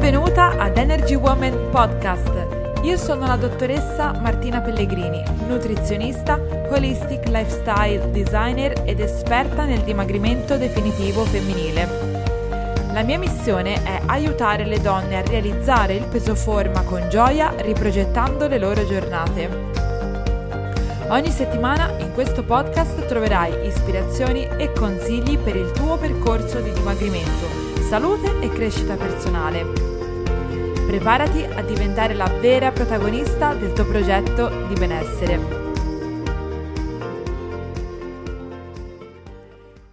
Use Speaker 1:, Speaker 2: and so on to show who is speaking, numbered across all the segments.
Speaker 1: Benvenuta ad Energy Woman Podcast. Io sono la dottoressa Martina Pellegrini, nutrizionista, holistic lifestyle designer ed esperta nel dimagrimento definitivo femminile. La mia missione è aiutare le donne a realizzare il peso forma con gioia riprogettando le loro giornate. Ogni settimana in questo podcast troverai ispirazioni e consigli per il tuo percorso di dimagrimento, salute e crescita personale. Preparati a diventare la vera protagonista del tuo progetto di benessere.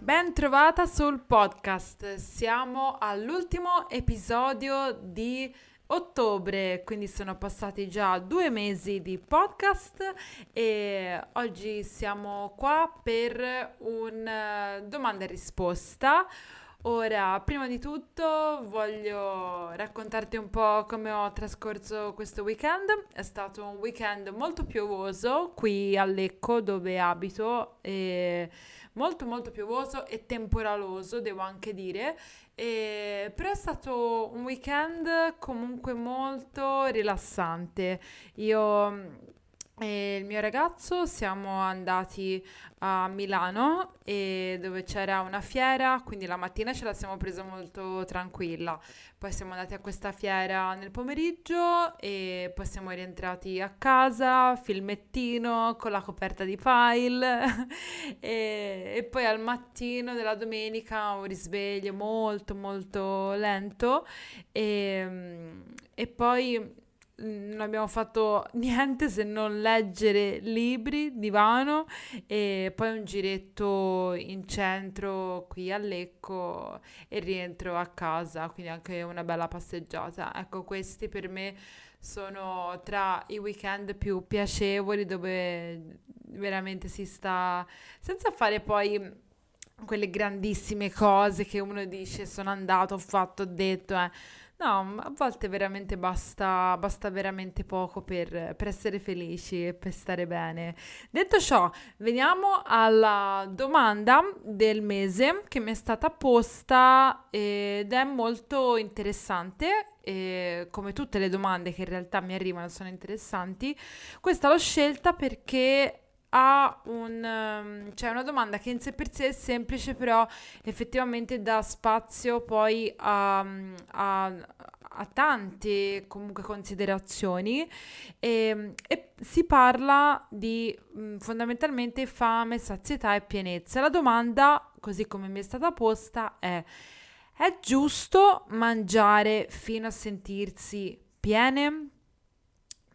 Speaker 1: Ben trovata sul podcast, siamo all'ultimo episodio di ottobre, quindi sono passati già due mesi di podcast e oggi siamo qua per un uh, domanda e risposta. Ora, prima di tutto voglio raccontarti un po' come ho trascorso questo weekend. È stato un weekend molto piovoso qui a Lecco dove abito molto molto piovoso e temporaloso, devo anche dire. E, però è stato un weekend comunque molto rilassante. Io e il mio ragazzo siamo andati a Milano dove c'era una fiera, quindi la mattina ce la siamo presa molto tranquilla. Poi siamo andati a questa fiera nel pomeriggio e poi siamo rientrati a casa, filmettino con la coperta di file e, e poi al mattino della domenica un risveglio molto molto lento e, e poi non abbiamo fatto niente se non leggere libri, divano e poi un giretto in centro qui a Lecco e rientro a casa, quindi anche una bella passeggiata. Ecco, questi per me sono tra i weekend più piacevoli dove veramente si sta senza fare poi quelle grandissime cose che uno dice sono andato, ho fatto, ho detto, eh No, a volte veramente basta, basta veramente poco per, per, essere felici e per stare bene. Detto ciò, veniamo alla domanda del mese che mi è stata posta ed è molto interessante. Come tutte le domande che in realtà mi arrivano sono interessanti, questa l'ho scelta perché ha un, um, cioè una domanda che in sé per sé è semplice, però effettivamente dà spazio poi a, a, a tante comunque considerazioni e, e si parla di mh, fondamentalmente fame, sazietà e pienezza. La domanda, così come mi è stata posta, è è giusto mangiare fino a sentirsi piene?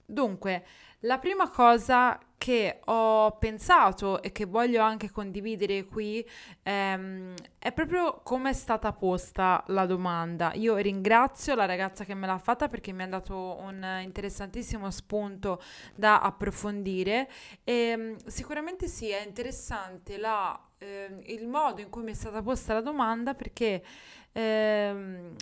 Speaker 1: Dunque, la prima cosa che ho pensato e che voglio anche condividere qui ehm, è proprio come è stata posta la domanda. Io ringrazio la ragazza che me l'ha fatta perché mi ha dato un interessantissimo spunto da approfondire e ehm, sicuramente sì, è interessante la, eh, il modo in cui mi è stata posta la domanda perché ehm,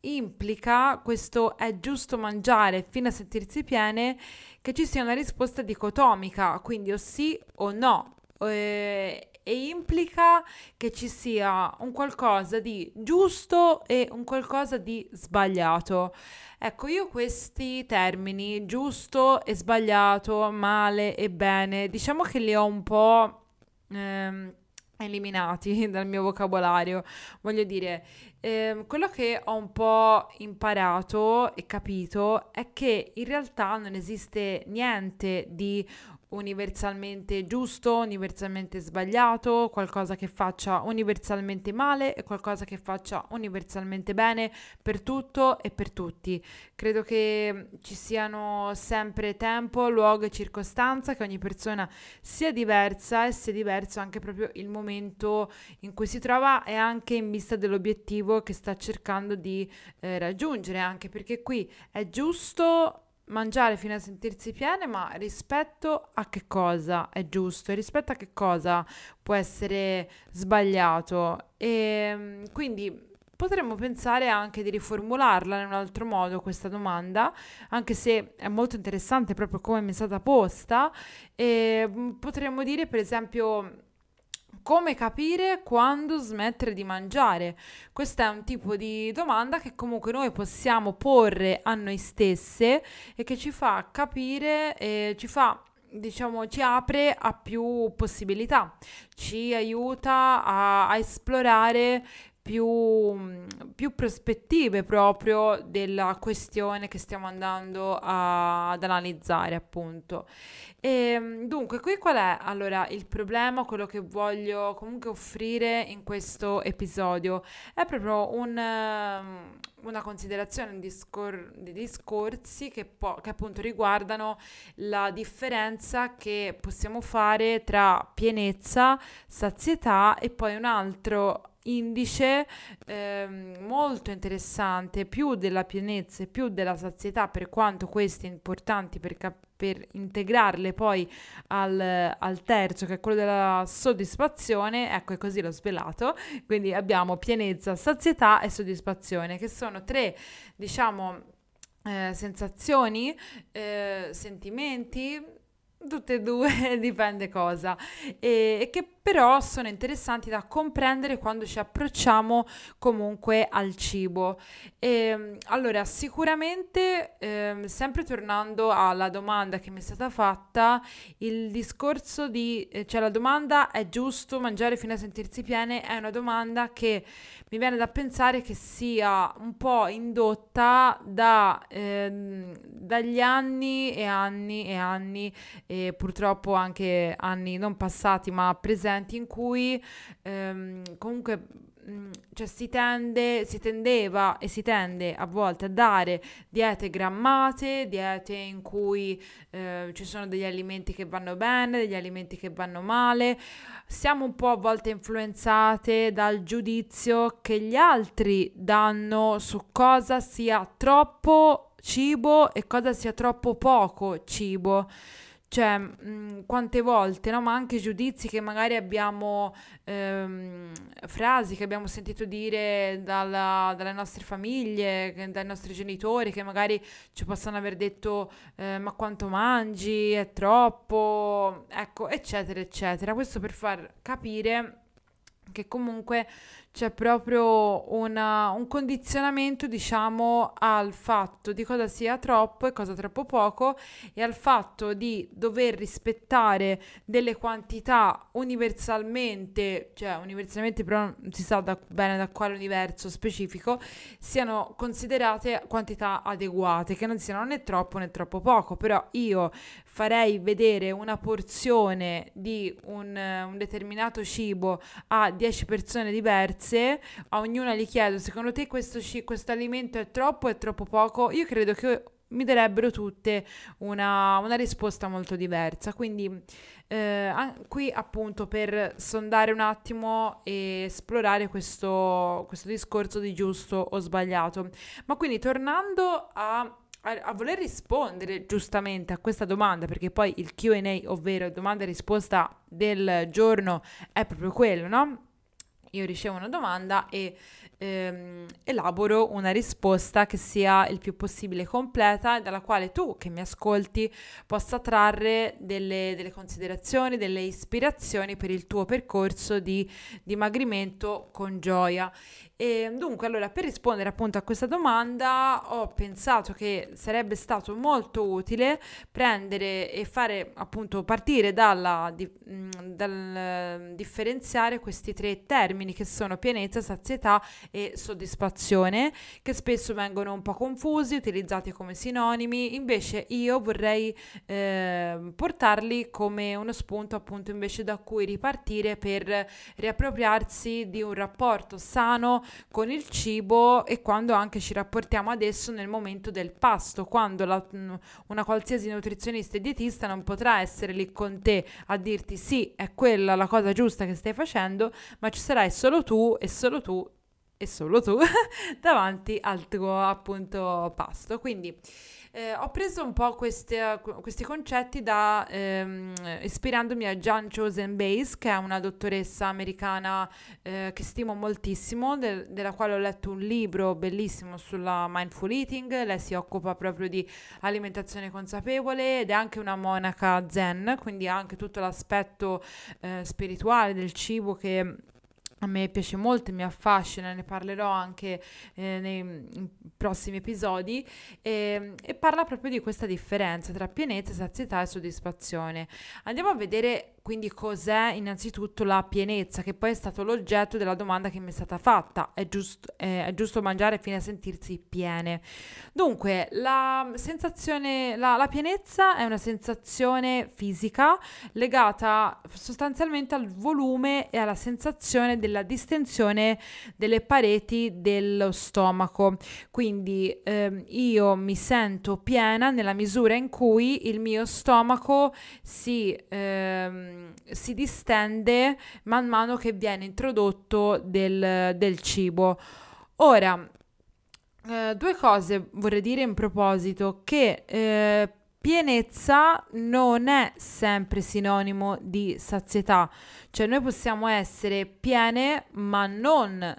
Speaker 1: implica questo è giusto mangiare fino a sentirsi piene che ci sia una risposta dicotomica, quindi o sì o no. Eh, e implica che ci sia un qualcosa di giusto e un qualcosa di sbagliato. Ecco, io questi termini, giusto e sbagliato, male e bene, diciamo che li ho un po' ehm, eliminati dal mio vocabolario. Voglio dire, eh, quello che ho un po' imparato e capito è che in realtà non esiste niente di universalmente giusto, universalmente sbagliato, qualcosa che faccia universalmente male e qualcosa che faccia universalmente bene per tutto e per tutti. Credo che ci siano sempre tempo, luogo e circostanza, che ogni persona sia diversa e sia diverso anche proprio il momento in cui si trova e anche in vista dell'obiettivo che sta cercando di eh, raggiungere, anche perché qui è giusto mangiare fino a sentirsi piene, ma rispetto a che cosa è giusto e rispetto a che cosa può essere sbagliato. E ehm, quindi potremmo pensare anche di riformularla in un altro modo questa domanda, anche se è molto interessante proprio come mi è stata posta. E mm, potremmo dire, per esempio, come capire quando smettere di mangiare? Questo è un tipo di domanda che comunque noi possiamo porre a noi stesse e che ci fa capire, eh, ci fa diciamo, ci apre a più possibilità, ci aiuta a, a esplorare più, più, prospettive proprio della questione che stiamo andando a, ad analizzare, appunto. E, ehm, dunque, qui qual è allora il problema, quello che voglio comunque offrire in questo episodio? È proprio un, una considerazione di, discor- di discorsi che, po- che appunto riguardano la differenza che possiamo fare tra pienezza, sazietà e poi un altro indice ehm, molto interessante, più della pienezza e più della sazietà, per quanto queste importanti per, cap- per integrarle poi al, al, terzo, che è quello della soddisfazione, ecco, è così l'ho svelato. Quindi abbiamo pienezza, sazietà e soddisfazione, che sono tre, diciamo, eh, sensazioni, eh, sentimenti, tutte e due, dipende cosa, e, che però sono interessanti da comprendere quando ci approcciamo comunque al cibo. E, ehm, allora, sicuramente, eh, sempre tornando alla domanda che mi è stata fatta, il discorso di, eh, cioè la domanda è giusto mangiare fino a sentirsi piene, è una domanda che mi viene da pensare che sia un po' indotta da, ehm, dagli anni e anni e anni e purtroppo anche anni non passati ma presenti in cui ehm, comunque Mm, cioè si tende, si tendeva e si tende a volte a dare diete grammate, diete in cui eh, ci sono degli alimenti che vanno bene, degli alimenti che vanno male. Siamo un po' a volte influenzate dal giudizio che gli altri danno su cosa sia troppo cibo e cosa sia troppo poco cibo. Cioè, mh, mm, quante volte, no? Ma anche giudizi che magari abbiamo, ehm, frasi che abbiamo sentito dire dalla, dalle nostre famiglie, che, dai nostri genitori, che magari ci possono aver detto, eh, ma quanto mangi, è troppo, ecco, eccetera, eccetera. Questo per far capire che comunque c'è proprio una, un condizionamento, diciamo, al fatto di cosa sia troppo e cosa troppo poco e al fatto di dover rispettare delle quantità universalmente, cioè universalmente però non si sa da, bene da quale universo specifico, siano considerate quantità adeguate, che non siano né troppo né troppo poco, però io farei vedere una porzione di un, un determinato cibo a 10 persone diverse diverse, a ognuna gli chiedo, secondo te questo, questo alimento è troppo o è troppo poco? Io credo che mi darebbero tutte una, una risposta molto diversa. Quindi eh, qui appunto per sondare un attimo e esplorare questo, questo discorso di giusto o sbagliato. Ma quindi tornando a a, voler rispondere giustamente a questa domanda, perché poi il QA, ovvero domanda e risposta del giorno, è proprio quello, no? Io ricevo una domanda e ehm, elaboro una risposta che sia il più possibile completa e dalla quale tu che mi ascolti possa trarre delle, delle considerazioni, delle ispirazioni per il tuo percorso di dimagrimento con gioia. E dunque, allora, per rispondere appunto a questa domanda, ho pensato che sarebbe stato molto utile prendere e fare appunto partire dalla, di, dal differenziare questi tre termini che sono pienezza, sazietà e soddisfazione, che spesso vengono un po' confusi, utilizzati come sinonimi. Invece, io vorrei eh, portarli come uno spunto appunto invece da cui ripartire per riappropriarsi di un rapporto sano con il cibo e quando anche ci rapportiamo adesso nel momento del pasto, quando la, mm, una qualsiasi nutrizionista e dietista non potrà essere lì con te a dirti sì, è quella la cosa giusta che stai facendo, ma ci sarai solo tu e solo tu e solo tu davanti al tuo appunto pasto. Quindi eh, ho preso un po' queste, questi concetti da, ehm, ispirandomi a Jan Chosen Bays, che è una dottoressa americana eh, che stimo moltissimo, del, della quale ho letto un libro bellissimo sulla mindful eating. Lei si occupa proprio di alimentazione consapevole ed è anche una monaca zen, quindi ha anche tutto l'aspetto eh, spirituale del cibo che a me piace molto, mi affascina, ne parlerò anche eh, nei prossimi episodi e, e, parla proprio di questa differenza tra pienezza, sazietà e soddisfazione. Andiamo a vedere quindi cos'è innanzitutto la pienezza, che poi è stato l'oggetto della domanda che mi è stata fatta. È, giusto, eh, è giusto mangiare fino a sentirsi piene? Dunque, la la, la pienezza è una sensazione fisica legata sostanzialmente al volume e alla sensazione della distensione delle pareti dello stomaco. Quindi eh, io mi sento piena nella misura in cui il mio stomaco si... Eh, si distende man mano che viene introdotto del, del cibo. Ora, eh, due cose vorrei dire in proposito, che eh, pienezza non è sempre sinonimo di sazietà, cioè noi possiamo essere piene ma non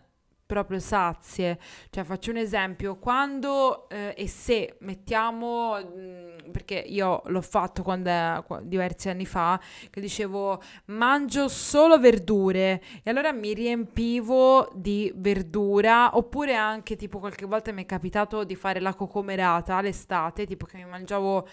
Speaker 1: proprio sazie. Cioè, faccio un esempio, quando eh, e se mettiamo, mh, mm, perché io l'ho fatto quando, diversi anni fa, che dicevo mangio solo verdure e allora mi riempivo di verdura, oppure anche tipo qualche volta mi è capitato di fare la cocomerata l'estate, tipo che mi mangiavo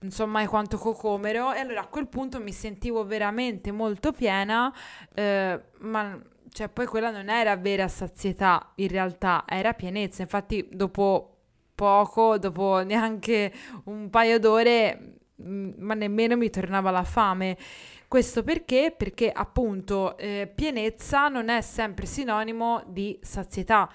Speaker 1: non so mai quanto cocomero e allora a quel punto mi sentivo veramente molto piena, eh, ma cioè poi quella non era vera sazietà, in realtà era pienezza. Infatti dopo poco, dopo neanche un paio d'ore, mm, ma nemmeno mi tornava la fame. Questo perché? Perché appunto eh, pienezza non è sempre sinonimo di sazietà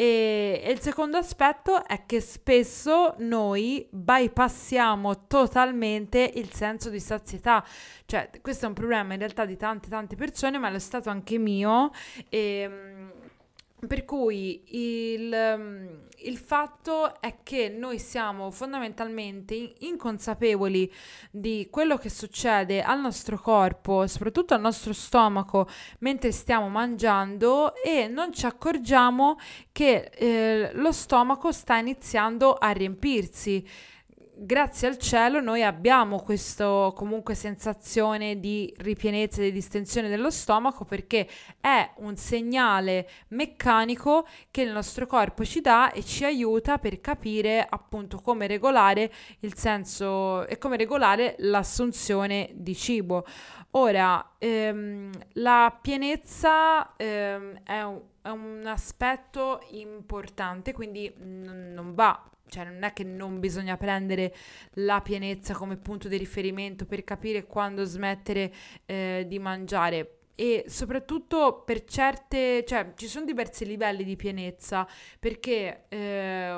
Speaker 1: e, e, il secondo aspetto è che spesso noi bypassiamo totalmente il senso di sazietà. Cioè, questo è un problema in realtà di tante tante persone, ma è stato anche mio. E, ehm, per cui il, il, fatto è che noi siamo fondamentalmente inconsapevoli di quello che succede al nostro corpo, soprattutto al nostro stomaco, mentre stiamo mangiando e non ci accorgiamo che eh, lo stomaco sta iniziando a riempirsi grazie al cielo noi abbiamo questa comunque sensazione di ripienezza e di distensione dello stomaco perché è un segnale meccanico che il nostro corpo ci dà e ci aiuta per capire appunto come regolare il senso e come regolare l'assunzione di cibo. Ora, ehm, la pienezza ehm, è, un, è, un, aspetto importante, quindi n- non va cioè non è che non bisogna prendere la pienezza come punto di riferimento per capire quando smettere eh, di mangiare. E soprattutto per certe, cioè ci sono diversi livelli di pienezza perché eh,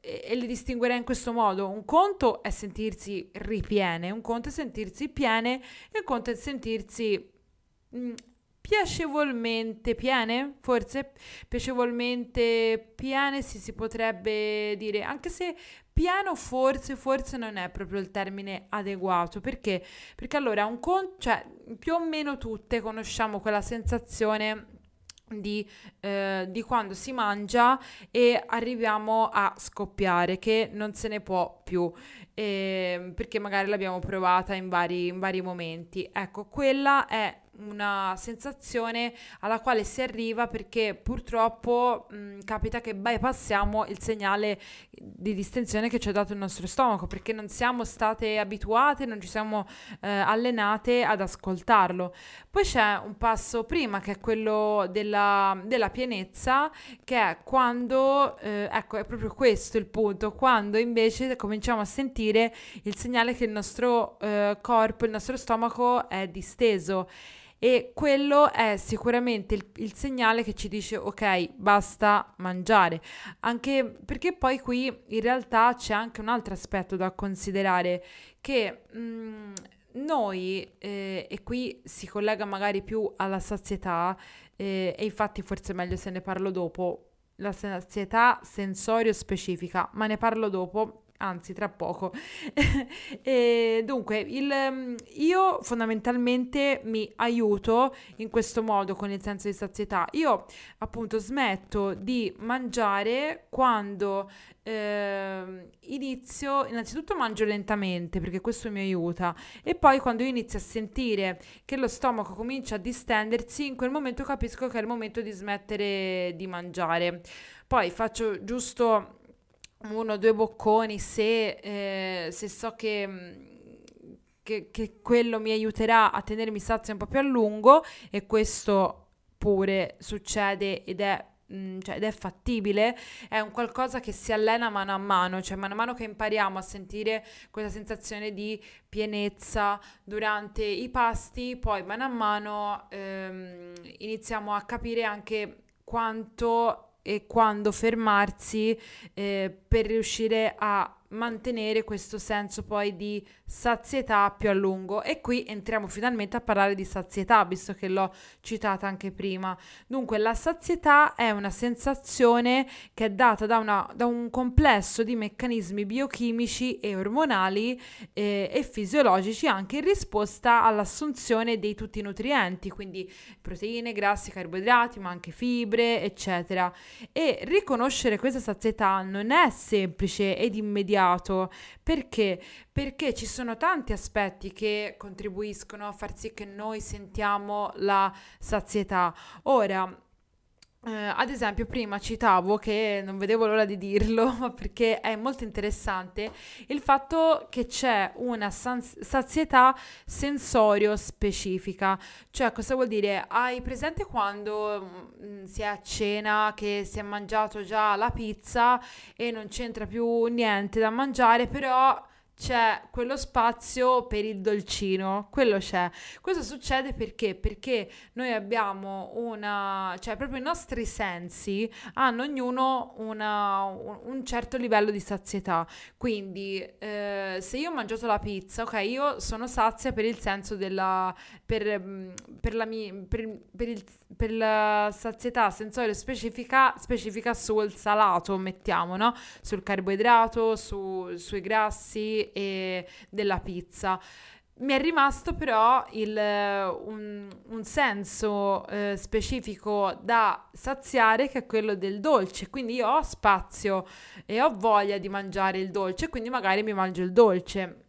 Speaker 1: e, e li distinguerei in questo modo, un conto è sentirsi ripiene, un conto è sentirsi piene e un conto è sentirsi mm, piacevolmente piene, forse piacevolmente piene si, si potrebbe dire, anche se pieno forse, forse non è proprio il termine adeguato, perché? Perché allora un conto, cioè più o meno tutte conosciamo quella sensazione di, eh, di, quando si mangia e arriviamo a scoppiare, che non se ne può più, eh, perché magari l'abbiamo provata in vari, in vari momenti. Ecco, quella è una sensazione alla quale si arriva perché purtroppo mh, capita che bypassiamo il segnale di distensione che ci ha dato il nostro stomaco perché non siamo state abituate, non ci siamo eh, allenate ad ascoltarlo. Poi c'è un passo prima che è quello della, della pienezza che è quando, eh, ecco è proprio questo il punto, quando invece cominciamo a sentire il segnale che il nostro eh, corpo, il nostro stomaco è disteso e quello è sicuramente il, il, segnale che ci dice ok basta mangiare anche perché poi qui in realtà c'è anche un altro aspetto da considerare che mh, mm, noi eh, e qui si collega magari più alla sazietà eh, e infatti forse è meglio se ne parlo dopo. La sazietà sensorio specifica, ma ne parlo dopo anzi tra poco. e dunque, il, mm, io fondamentalmente mi aiuto in questo modo con il senso di sazietà. Io appunto smetto di mangiare quando eh, inizio, innanzitutto mangio lentamente perché questo mi aiuta e poi quando inizio a sentire che lo stomaco comincia a distendersi, in quel momento capisco che è il momento di smettere di mangiare. Poi faccio giusto uno o due bocconi se, eh, se so che, mm, che, che, quello mi aiuterà a tenermi sazio un po' più a lungo e questo pure succede ed è, mm, cioè, ed è fattibile, è un qualcosa che si allena mano a mano, cioè mano a mano che impariamo a sentire questa sensazione di pienezza durante i pasti, poi mano a mano ehm, iniziamo a capire anche quanto e quando fermarsi eh, per riuscire a mantenere questo senso poi di sazietà più a lungo. E qui entriamo finalmente a parlare di sazietà visto che l'ho citata anche prima. Dunque la sazietà è una sensazione che è data da, una, da un complesso di meccanismi biochimici e ormonali eh, e fisiologici anche in risposta all'assunzione di tutti i nutrienti quindi proteine, grassi, carboidrati ma anche fibre eccetera. E riconoscere questa sazietà non è semplice ed immediato immediato. Perché? Perché ci sono tanti aspetti che contribuiscono a far sì che noi sentiamo la sazietà. Ora, Uh, ad esempio, prima citavo che non vedevo l'ora di dirlo, ma perché è molto interessante il fatto che c'è una sans- sazietà sensorio specifica. Cioè, cosa vuol dire? Hai presente quando mh, mm, si è a cena che si è mangiato già la pizza e non c'entra più niente da mangiare, però c'è quello spazio per il dolcino, quello c'è. Questo succede perché? Perché noi abbiamo una, cioè proprio i nostri sensi hanno ognuno una, un, certo livello di sazietà. Quindi eh, se io ho mangiato la pizza, ok, io sono sazia per il senso della, per, mm, per la mia, per, per, il, per la sazietà sensorio specifica, specifica sul salato, mettiamo, no? Sul carboidrato, su, sui grassi e della pizza. Mi è rimasto però il, un, un, senso eh, specifico da saziare che è quello del dolce, quindi io ho spazio e ho voglia di mangiare il dolce, quindi magari mi mangio il dolce.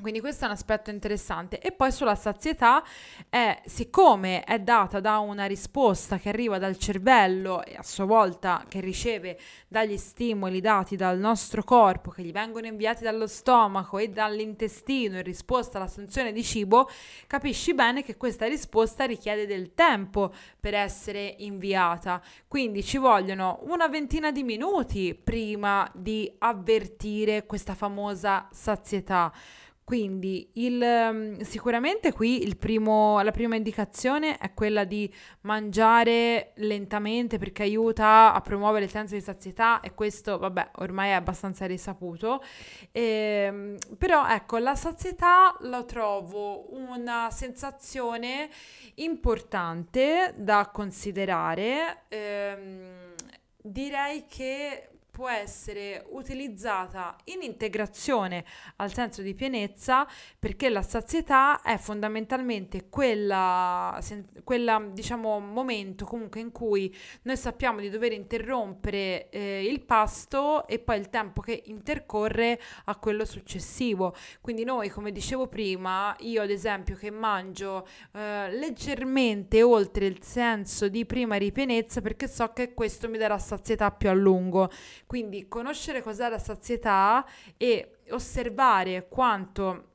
Speaker 1: Quindi questo è un aspetto interessante. E poi sulla sazietà è, siccome è data da una risposta che arriva dal cervello e a sua volta che riceve dagli stimoli dati dal nostro corpo, che gli vengono inviati dallo stomaco e dall'intestino in risposta all'assunzione di cibo, capisci bene che questa risposta richiede del tempo per essere inviata. Quindi ci vogliono una ventina di minuti prima di avvertire questa famosa sazietà. Quindi il, ehm, sicuramente qui primo, la prima indicazione è quella di mangiare lentamente perché aiuta a promuovere il senso di sazietà e questo vabbè ormai è abbastanza risaputo. E, ehm, però ecco la sazietà la trovo una sensazione importante da considerare. Ehm, direi che può essere utilizzata in integrazione al senso di pienezza perché la sazietà è fondamentalmente quella, quella diciamo momento comunque in cui noi sappiamo di dover interrompere eh, il pasto e poi il tempo che intercorre a quello successivo. Quindi noi come dicevo prima io ad esempio che mangio eh, leggermente oltre il senso di prima ripienezza perché so che questo mi darà sazietà più a lungo quindi conoscere cos'è la sazietà e osservare quanto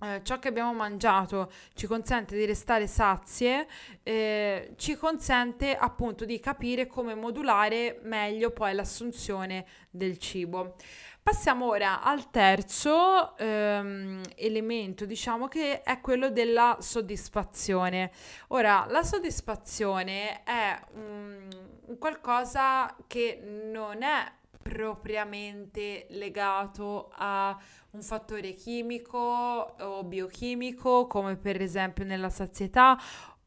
Speaker 1: eh, ciò che abbiamo mangiato ci consente di restare sazie, eh, ci consente appunto di capire come modulare meglio poi l'assunzione del cibo. Passiamo ora al terzo ehm, elemento, diciamo che è quello della soddisfazione. Ora, la soddisfazione è un, un qualcosa che non è propriamente legato a un fattore chimico o biochimico, come per esempio nella sazietà,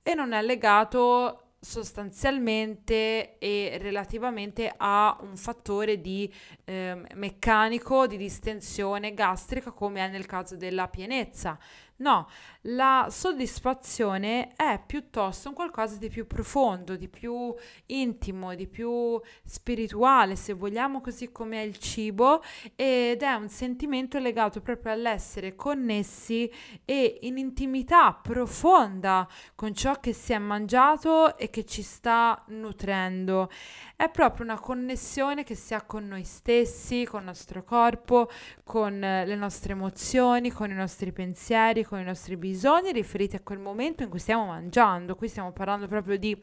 Speaker 1: e non è legato sostanzialmente e relativamente a un fattore di eh, meccanico di distensione gastrica come è nel caso della pienezza. No, la soddisfazione è piuttosto un qualcosa di più profondo, di più intimo, di più spirituale, se vogliamo, così come è il cibo, ed è un sentimento legato proprio all'essere connessi e in intimità profonda con ciò che si è mangiato e che ci sta nutrendo. È proprio una connessione che si ha con noi stessi, con il nostro corpo, con le nostre emozioni, con i nostri pensieri, con i nostri bisogni riferiti a quel momento in cui stiamo mangiando. Qui stiamo parlando proprio di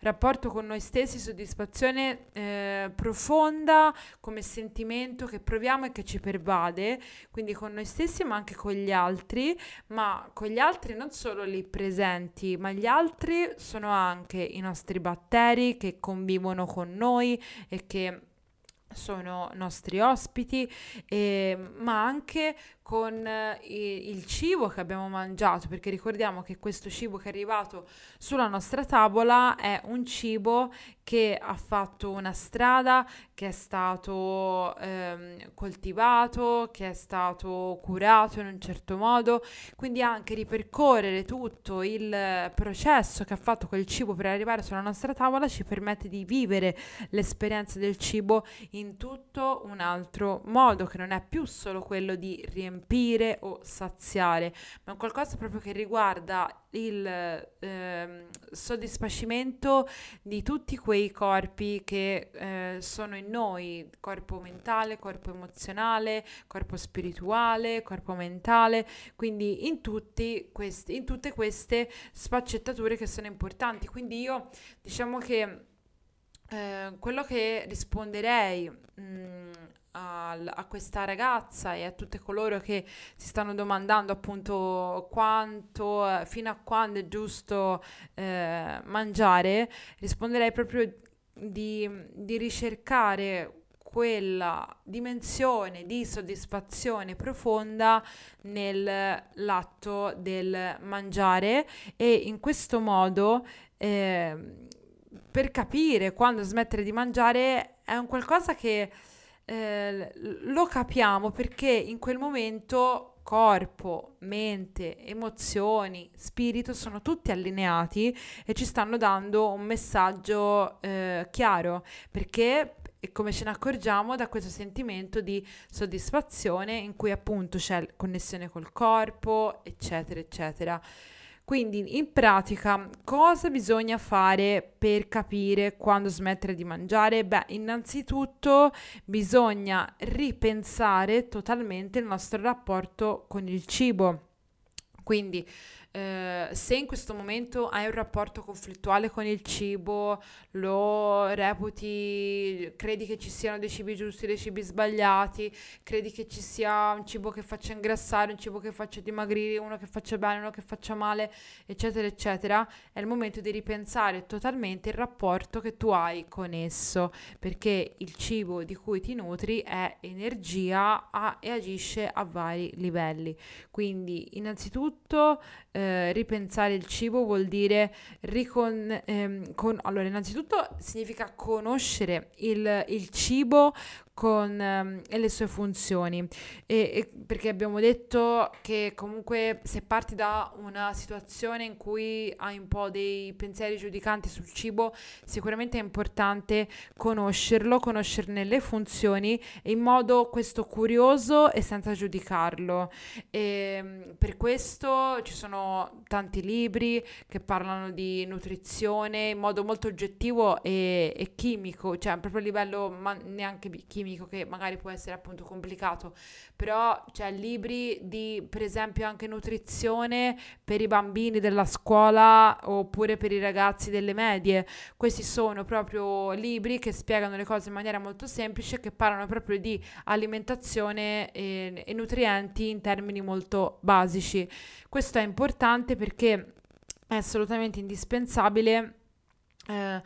Speaker 1: rapporto con noi stessi, soddisfazione eh, profonda come sentimento che proviamo e che ci pervade, quindi con noi stessi ma anche con gli altri, ma con gli altri non solo lì presenti, ma gli altri sono anche i nostri batteri che convivono con noi e che sono nostri ospiti, eh, ma anche con eh, il cibo che abbiamo mangiato, perché ricordiamo che questo cibo che è arrivato sulla nostra tavola è un cibo che ha fatto una strada, che è stato ehm, coltivato, che è stato curato in un certo modo, quindi anche ripercorrere tutto il processo che ha fatto quel cibo per arrivare sulla nostra tavola ci permette di vivere l'esperienza del cibo in tutto un altro modo, che non è più solo quello di riempire riempire o saziare, ma qualcosa proprio che riguarda il eh, soddisfacimento di tutti quei corpi che eh, sono in noi, corpo mentale, corpo emozionale, corpo spirituale, corpo mentale, quindi in, questi, in tutte queste sfaccettature che sono importanti. Quindi io diciamo che eh, quello che risponderei mh, mm, a, a, questa ragazza e a tutte coloro che si stanno domandando appunto quanto, fino a quando è giusto eh, mangiare, risponderei proprio di, di ricercare quella dimensione di soddisfazione profonda nell'atto del mangiare e in questo modo eh, per capire quando smettere di mangiare è un qualcosa che eh, lo capiamo perché in quel momento corpo, mente, emozioni, spirito sono tutti allineati e ci stanno dando un messaggio eh, chiaro perché e come ce ne accorgiamo da questo sentimento di soddisfazione in cui appunto c'è connessione col corpo, eccetera, eccetera. Quindi in pratica cosa bisogna fare per capire quando smettere di mangiare? Beh, innanzitutto bisogna ripensare totalmente il nostro rapporto con il cibo. Quindi eh, se in questo momento hai un rapporto conflittuale con il cibo, lo reputi, credi che ci siano dei cibi giusti, dei cibi sbagliati, credi che ci sia un cibo che faccia ingrassare, un cibo che faccia dimagrire, uno che faccia bene, uno che faccia male, eccetera, eccetera, è il momento di ripensare totalmente il rapporto che tu hai con esso, perché il cibo di cui ti nutri è energia a, e agisce a vari livelli. Quindi, innanzitutto, eh, eh, ripensare il cibo vuol dire ricon, ehm, con, allora innanzitutto significa conoscere il, il cibo con um, le sue funzioni. E, e perché abbiamo detto che comunque se parti da una situazione in cui hai un po' dei pensieri giudicanti sul cibo sicuramente è importante conoscerlo conoscerne le funzioni in modo questo curioso e senza giudicarlo. E per questo ci sono tanti libri che parlano di nutrizione in modo molto oggettivo e, e chimico cioè proprio a livello ma neanche chimico chimico che magari può essere appunto complicato, però c'è libri di per esempio anche nutrizione per i bambini della scuola oppure per i ragazzi delle medie. Questi sono proprio libri che spiegano le cose in maniera molto semplice, che parlano proprio di alimentazione e, e nutrienti in termini molto basici. Questo è importante perché è assolutamente indispensabile eh,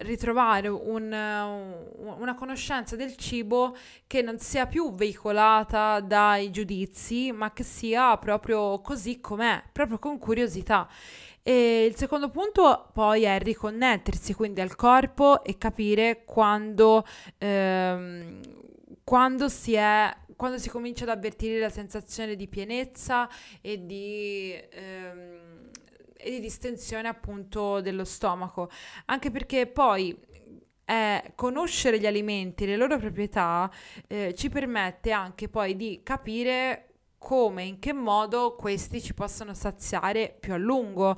Speaker 1: ritrovare un, una conoscenza del cibo che non sia più veicolata dai giudizi, ma che sia proprio così com'è, proprio con curiosità. E il secondo punto poi è riconnettersi quindi al corpo e capire quando, ehm, quando si è quando si comincia ad avvertire la sensazione di pienezza e di, ehm, e di distensione appunto dello stomaco, anche perché poi eh, conoscere gli alimenti, le loro proprietà, eh, ci permette anche poi di capire come, in che modo questi ci possono saziare più a lungo,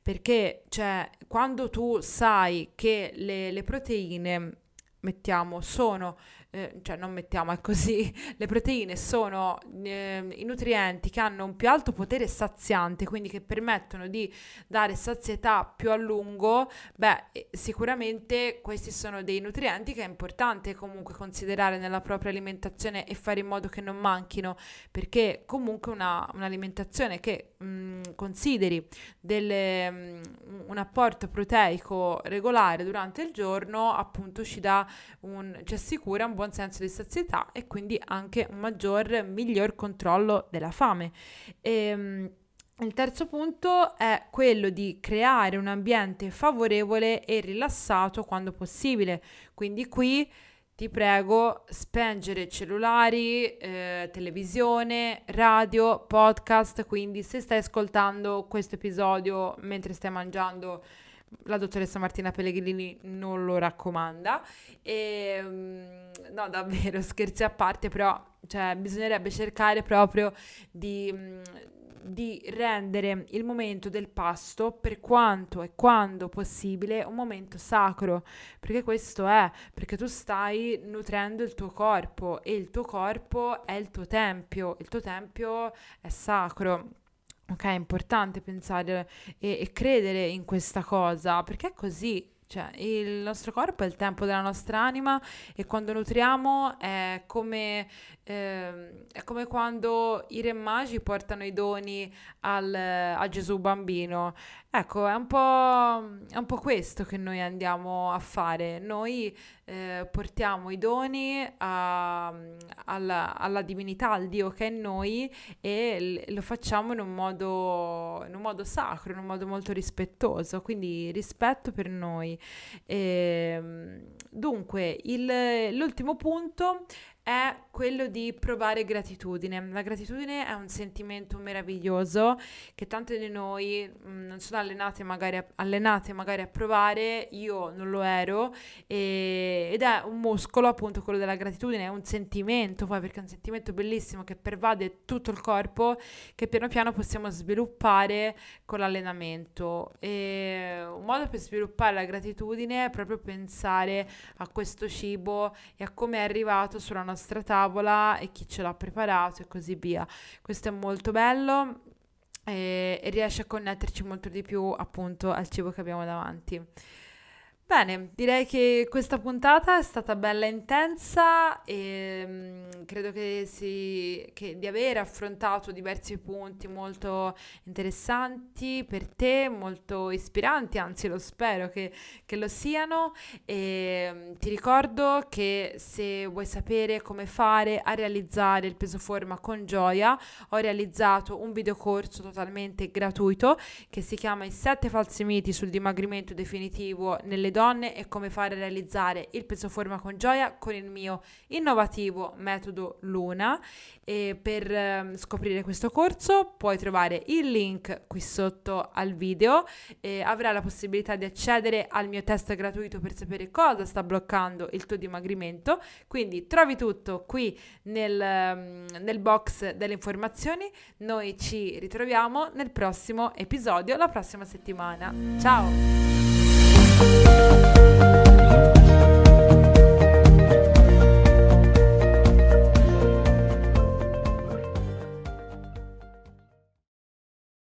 Speaker 1: perché cioè, quando tu sai che le, le proteine, mettiamo, sono eh, cioè non mettiamo, così, le proteine sono eh, i nutrienti che hanno un più alto potere saziante, quindi che permettono di dare sazietà più a lungo, beh, eh, sicuramente questi sono dei nutrienti che è importante comunque considerare nella propria alimentazione e fare in modo che non manchino, perché comunque una, un'alimentazione che mh, mm, consideri delle, mh, mm, un apporto proteico regolare durante il giorno, appunto ci dà un, ci assicura un buon senso di sazietà e quindi anche un maggior, miglior controllo della fame. E, ehm, il terzo punto è quello di creare un ambiente favorevole e rilassato quando possibile. Quindi qui ti prego spengere cellulari, eh, televisione, radio, podcast. Quindi se stai ascoltando questo episodio mentre stai mangiando la dottoressa Martina Pellegrini non lo raccomanda. E, ehm, no, davvero, scherzi a parte, però cioè, bisognerebbe cercare proprio di, di rendere il momento del pasto, per quanto e quando possibile, un momento sacro, perché questo è, perché tu stai nutrendo il tuo corpo e il tuo corpo è il tuo tempio, il tuo tempio è sacro. Ok, è importante pensare e, e credere in questa cosa, perché è così, cioè, il nostro corpo è il tempo della nostra anima e quando nutriamo è come, eh, è come quando i re magi portano i doni al, a Gesù bambino. Ecco, è un, è un po', questo che noi andiamo a fare. Noi eh, portiamo i doni a, alla, alla, divinità, al Dio che è in noi e lo facciamo in un, modo, in un modo sacro, in un modo molto rispettoso. Quindi rispetto per noi. E, ehm, dunque, il, l'ultimo punto è quello di provare gratitudine. La gratitudine è un sentimento meraviglioso che tante di noi mh, mm, non sono allenate magari, a, allenate magari a provare, io non lo ero, e, ed è un muscolo appunto quello della gratitudine, è un sentimento poi perché è un sentimento bellissimo che pervade tutto il corpo che piano piano possiamo sviluppare con l'allenamento. E un modo per sviluppare la gratitudine è proprio pensare a questo cibo e a come è arrivato sulla nostra tavola e chi ce l'ha preparato e così via. Questo è molto bello e, e riesce a connetterci molto di più appunto al cibo che abbiamo davanti. Bene, direi che questa puntata è stata bella intensa e mh, credo che, si, che di aver affrontato diversi punti molto interessanti per te, molto ispiranti, anzi lo spero che, che lo siano. E, mh, ti ricordo che se vuoi sapere come fare a realizzare il peso forma con gioia, ho realizzato un videocorso totalmente gratuito che si chiama I 7 falsi miti sul dimagrimento definitivo nelle donne donne e come fare a realizzare il peso forma con gioia con il mio innovativo metodo Luna. E per eh, scoprire questo corso puoi trovare il link qui sotto al video e avrai la possibilità di accedere al mio test gratuito per sapere cosa sta bloccando il tuo dimagrimento. Quindi trovi tutto qui nel, ehm, nel box delle informazioni. Noi ci ritroviamo nel prossimo episodio la prossima settimana. Ciao! Thank you.